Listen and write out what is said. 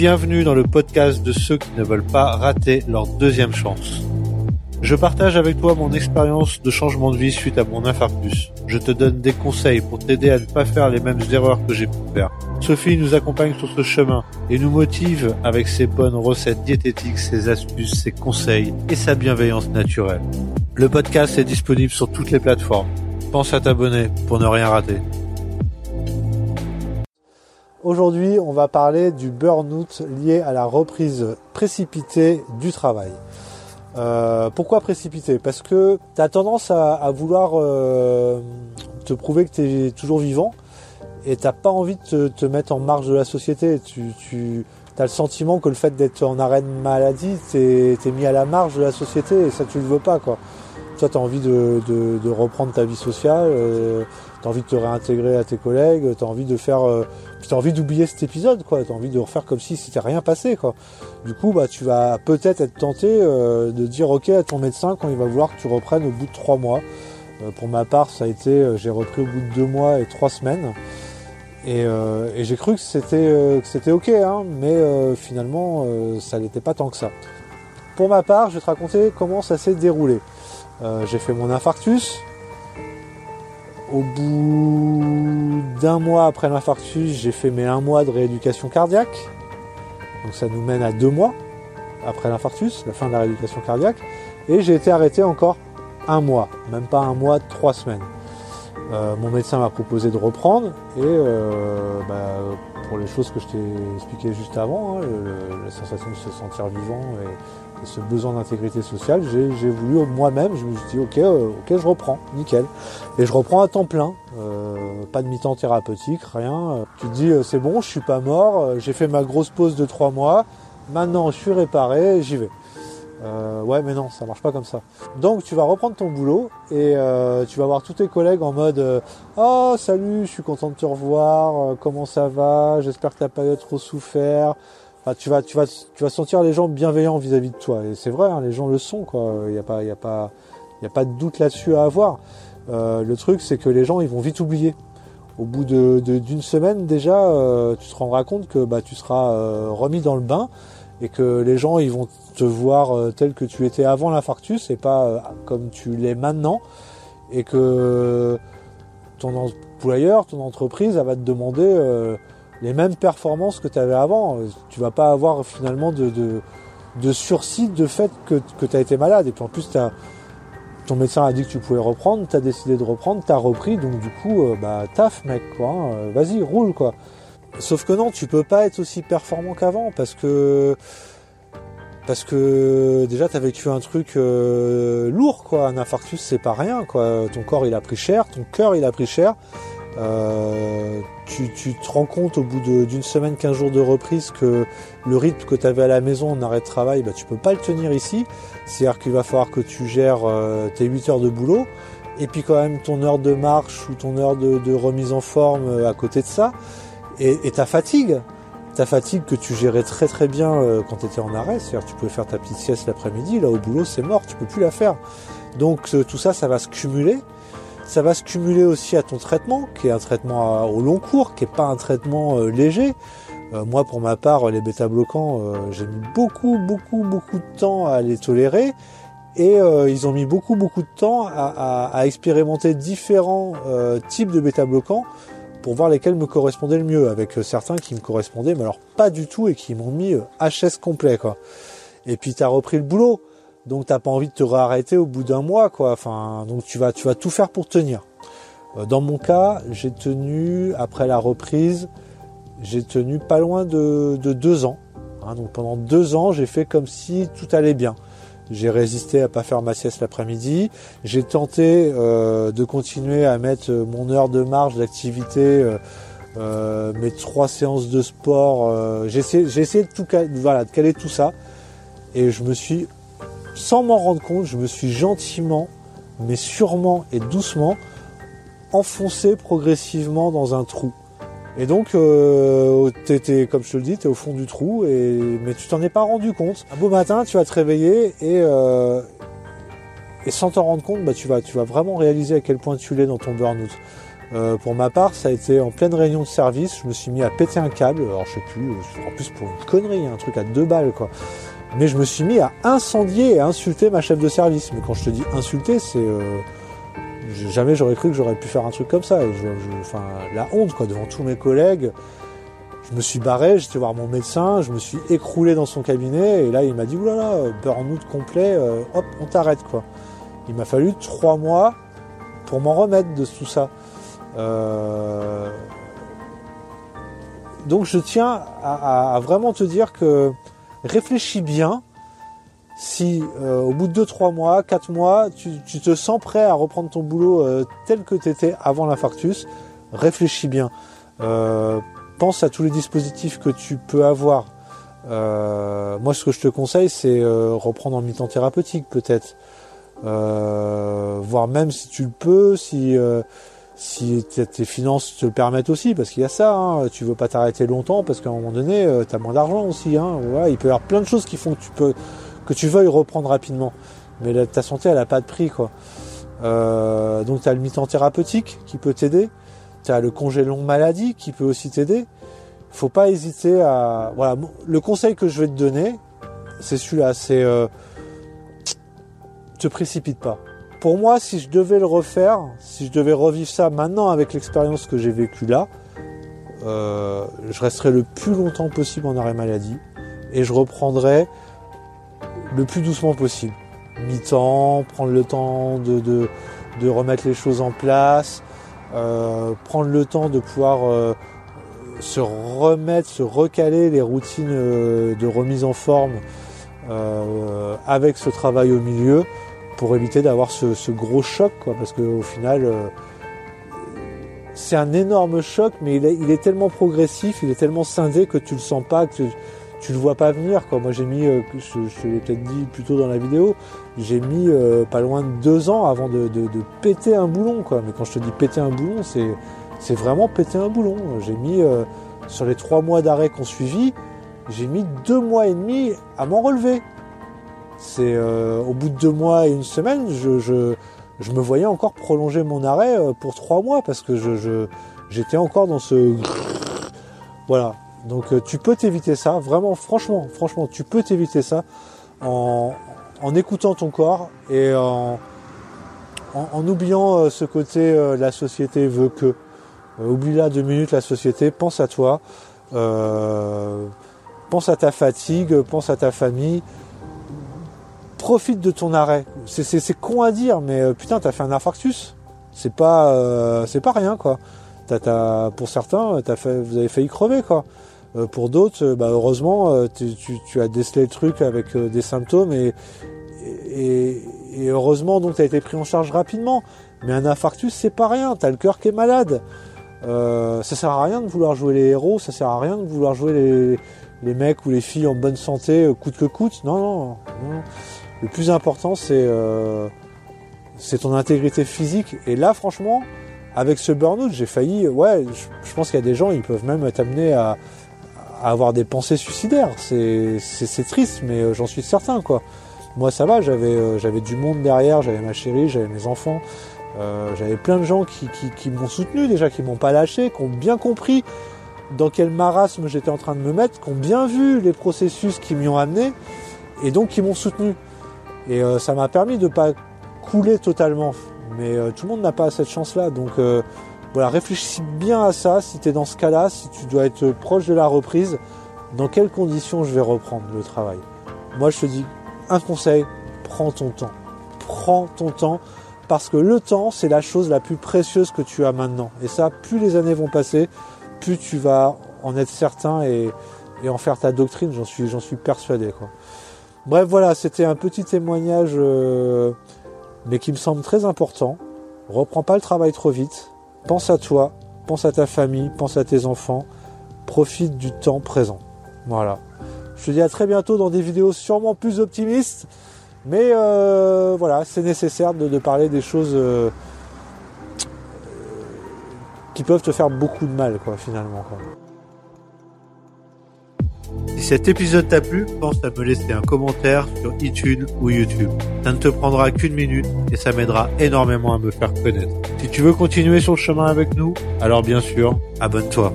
Bienvenue dans le podcast de ceux qui ne veulent pas rater leur deuxième chance. Je partage avec toi mon expérience de changement de vie suite à mon infarctus. Je te donne des conseils pour t'aider à ne pas faire les mêmes erreurs que j'ai pu faire. Sophie nous accompagne sur ce chemin et nous motive avec ses bonnes recettes diététiques, ses astuces, ses conseils et sa bienveillance naturelle. Le podcast est disponible sur toutes les plateformes. Pense à t'abonner pour ne rien rater. Aujourd'hui, on va parler du burn-out lié à la reprise précipitée du travail. Euh, pourquoi précipiter Parce que tu as tendance à, vouloir euh, te prouver que tu es toujours vivant et t'as pas envie de te, mettre en marge de la société. Tu, tu as le sentiment que le fait d'être en de maladie, t'es es mis à la marge de la société et ça tu le veux pas quoi. Toi tu as envie de, reprendre ta vie sociale, euh, tu as envie de te réintégrer à tes collègues, tu as envie de faire euh, envie d'oublier cet épisode, quoi. Tu as envie de refaire comme si c'était rien passé, quoi. Du coup, bah, tu vas peut-être être tenté euh, de dire ok à ton médecin quand il va vouloir que tu reprennes au bout de trois mois. Pour ma part, ça a été, j'ai repris au bout de deux mois et trois semaines. Et, j'ai cru que c'était c'était ok, hein, mais finalement, ça n'était pas tant que ça. Pour ma part, je vais te raconter comment ça s'est déroulé. J'ai fait mon infarctus, au bout d'un mois après l'infarctus, j'ai fait mes un mois de rééducation cardiaque. Donc ça nous mène à deux mois après l'infarctus, la fin de la rééducation cardiaque. Et j'ai été arrêté encore un mois, même pas un mois, trois semaines. Euh, mon médecin m'a proposé de reprendre et euh, bah, pour les choses que je t'ai expliquées juste avant, hein, la sensation de se sentir vivant et, ce besoin d'intégrité sociale, j'ai voulu moi-même, je me suis dit ok, euh, ok, je reprends, nickel. Et je reprends à temps plein, euh, pas de mi-temps thérapeutique, rien. Tu te dis c'est bon, je suis pas mort, j'ai fait ma grosse pause de trois mois, maintenant je suis réparé, j'y vais. Euh, ouais, mais non, ça marche pas comme ça. Donc tu vas reprendre ton boulot et euh, tu vas voir tous tes collègues en mode euh, Oh salut, je suis content de te revoir, comment ça va, j'espère que t'as pas trop souffert. tu vas, tu vas, tu vas sentir les gens bienveillants vis-à-vis de toi. Et c'est vrai, hein, les gens le sont, quoi. Il n'y a pas, il y a pas, il y a pas de doute là-dessus à avoir. le truc, c'est que les gens, ils vont vite oublier. Au bout d'une de, semaine déjà, tu te rendras compte que bah, tu seras remis dans le bain et que les gens ils vont te voir euh, tel que tu étais avant l'infarctus et pas euh, comme tu l'es maintenant et que ton employeur, ton entreprise, elle va te demander euh, les mêmes performances que tu avais avant. Tu vas pas avoir finalement de, sursis de fait que, que tu as été malade. Et puis en plus, ton médecin a dit que tu pouvais reprendre, tu as décidé de reprendre, tu as repris, donc du coup, bah taf mec, quoi. Hein. Vas-y, roule, quoi. Sauf que non, tu peux pas être aussi performant qu'avant parce que parce que déjà tu as vécu un truc euh, lourd quoi, un infarctus c'est pas rien quoi, ton corps il a pris cher, ton cœur il a pris cher. Euh, tu, te rends compte au bout d'une semaine, 15 jours de reprise que le rythme que tu avais à la maison en arrêt de travail, bah, tu peux pas le tenir ici. C'est-à-dire qu'il va falloir que tu gères euh, tes 8 heures de boulot et puis quand même ton heure de marche ou ton heure de remise en forme à côté de ça et, ta fatigue, ta fatigue que tu gérais très très bien euh, quand tu étais en arrêt, c'est-à-dire tu pouvais faire ta petite sieste l'après-midi, là au boulot c'est mort, tu peux plus la faire. Donc tout ça, ça va se cumuler. Ça va se cumuler aussi à ton traitement, qui est un traitement au long cours, qui est pas un traitement euh, léger. Euh, moi, pour ma part, les bêta-bloquants, j'ai mis beaucoup, beaucoup, beaucoup de temps à les tolérer. Et ils ont mis beaucoup, beaucoup de temps à, à expérimenter différents types de bêta-bloquants pour voir lesquels me correspondaient le mieux, avec euh, certains qui me correspondaient, mais alors pas du tout et qui m'ont mis HS euh, complet quoi. Et puis tu as repris le boulot, donc t'as pas envie de te réarrêter au bout d'un mois quoi. Enfin, donc tu vas tu vas tout faire pour tenir. Euh, dans mon cas, j'ai tenu après la reprise, j'ai tenu pas loin de, deux ans. Hein. donc pendant deux ans, j'ai fait comme si tout allait bien. J'ai résisté à pas faire ma sieste l'après-midi. J'ai tenté euh, de continuer à mettre mon heure de marge d'activité, euh, euh, mes trois séances de sport. j'ai essayé, de tout de caler tout ça. Et je me suis, sans m'en rendre compte, je me suis gentiment, mais sûrement et doucement enfoncé progressivement dans un trou. Et donc, euh, t'étais, comme je te le dis, t'es au fond du trou, mais tu t'en es pas rendu compte. Un beau matin, tu vas te réveiller et, euh, et sans t'en rendre compte, bah, tu, vas, tu vas vraiment réaliser à quel point tu l'es dans ton burn-out. Euh, pour ma part, ça a été en pleine réunion de service, je me suis mis à péter un câble, alors je sais plus, en plus pour une connerie, un truc à deux balles quoi. Mais je me suis mis à incendier et insulter ma chef de service. Mais quand je te dis insulter, c'est euh, jamais j'aurais cru que j'aurais pu faire un truc comme ça. Enfin, la honte quoi devant tous mes collègues. Je me suis barré, j'étais voir mon médecin, je me suis écroulé dans son cabinet et là il m'a dit oulala, burn-out complet, euh, hop, on t'arrête quoi. Il m'a fallu trois mois pour m'en remettre de tout ça. Euh, donc je tiens à, vraiment te dire que réfléchis bien. Si euh, au bout de 2-3 mois, 4 mois, tu, te sens prêt à reprendre ton boulot euh, tel que tu étais avant l'infarctus, réfléchis bien. pense à tous les dispositifs que tu peux avoir. moi, ce que je te conseille, c'est reprendre en mi-temps thérapeutique, peut-être. voire même si tu le peux, si si tes finances te le permettent aussi, parce qu'il y a ça, hein, tu veux pas t'arrêter longtemps, parce qu'à un moment donné, euh, tu as moins d'argent aussi. Hein, il peut y avoir plein de choses qui font que tu peux que tu veuilles reprendre rapidement. Mais ta santé, elle a pas de prix, quoi. Euh, donc tu as le mi-temps thérapeutique qui peut t'aider. Tu as le congé longue maladie qui peut aussi t'aider. Faut pas hésiter à. Voilà, le conseil que je vais te donner, c'est celui-là, c'est euh, te précipite pas pour moi, si je devais le refaire, si je devais revivre ça maintenant avec l'expérience que j'ai vécue là, euh, je resterais le plus longtemps possible en arrêt maladie et je reprendrais le plus doucement possible. Mi-temps, prendre le temps de, remettre les choses en place, euh, prendre le temps de pouvoir euh, se remettre, se recaler les routines de remise en forme avec ce travail au milieu pour éviter d'avoir ce, gros choc, quoi, parce qu'au final, euh, c'est un énorme choc, mais il est, tellement progressif, il est tellement scindé que tu le sens pas, que tu, le vois pas venir. Quoi. Moi, j'ai mis, euh, je, l'ai peut-être dit plus tôt dans la vidéo, j'ai mis euh, pas loin de deux ans avant de, péter un boulon, quoi. Mais quand je te dis péter un boulon, c'est, vraiment péter un boulon. J'ai mis sur les trois mois d'arrêt qu'on suivit, j'ai mis deux mois et demi à m'en relever. C'est euh, au bout de deux mois et une semaine, je, je, me voyais encore prolonger mon arrêt euh, pour trois mois parce que je, j'étais encore dans ce voilà. Donc euh, tu peux t'éviter ça, vraiment, franchement, franchement, tu peux t'éviter ça en, en, écoutant ton corps et en, en, oubliant ce côté la société veut que. oublie là deux minutes la société, pense à toi, pense à ta fatigue, pense à ta famille, profite de ton arrêt. C'est con à dire, mais euh, putain, t'as fait un infarctus. C'est pas, euh, c'est pas rien, quoi. Pour certains, vous avez failli crever, quoi. Euh, pour d'autres, bah, heureusement, tu, as décelé le truc avec des symptômes et, heureusement, donc, tu as été pris en charge rapidement. Mais un infarctus, c'est pas rien. T'as le cœur qui est malade. ça sert à rien de vouloir jouer les héros. Ça sert à rien de vouloir jouer les, mecs ou les filles en bonne santé, coûte que coûte. Non, non, non. Le plus important, euh, c'est ton intégrité physique. Et là, franchement, avec ce burn-out, j'ai failli. Ouais, je, pense qu'il y a des gens, ils peuvent même t'amener à, avoir des pensées suicidaires. C'est triste, mais euh, j'en suis certain, quoi. Moi, ça va. J'avais euh, j'avais du monde derrière. J'avais ma chérie, j'avais mes enfants. j'avais plein de gens qui, m'ont soutenu déjà, qui m'ont pas lâché, qui ont bien compris dans quel marasme j'étais en train de me mettre, qui ont bien vu les processus qui m'y ont amené et donc qui m'ont soutenu. Et euh, ça m'a permis de ne pas couler totalement. Mais euh, tout le monde n'a pas cette chance-là. Donc euh, voilà, réfléchis bien à ça. Si tu es dans ce cas-là, si tu dois être proche de la reprise, dans quelles conditions je vais reprendre le travail? Moi, je te dis un conseil, prends ton temps. Prends ton temps parce que le temps, c'est la chose la plus précieuse que tu as maintenant. Et ça, plus les années vont passer, plus tu vas en être certain et, en faire ta doctrine, j'en suis, persuadé. Bref, voilà, c'était un petit témoignage, euh, mais qui me semble très important. Reprends pas le travail trop vite. Pense à toi, pense à ta famille, pense à tes enfants. Profite du temps présent. Voilà. Je te dis à très bientôt dans des vidéos sûrement plus optimistes. Mais euh, voilà, c'est nécessaire de, parler des choses euh, qui peuvent te faire beaucoup de mal, quoi, finalement. Si cet épisode t'a plu, pense à me laisser un commentaire sur iTunes ou YouTube. Ça ne te prendra qu'une minute et ça m'aidera énormément à me faire connaître. Si tu veux continuer sur le chemin avec nous, alors bien sûr, abonne-toi.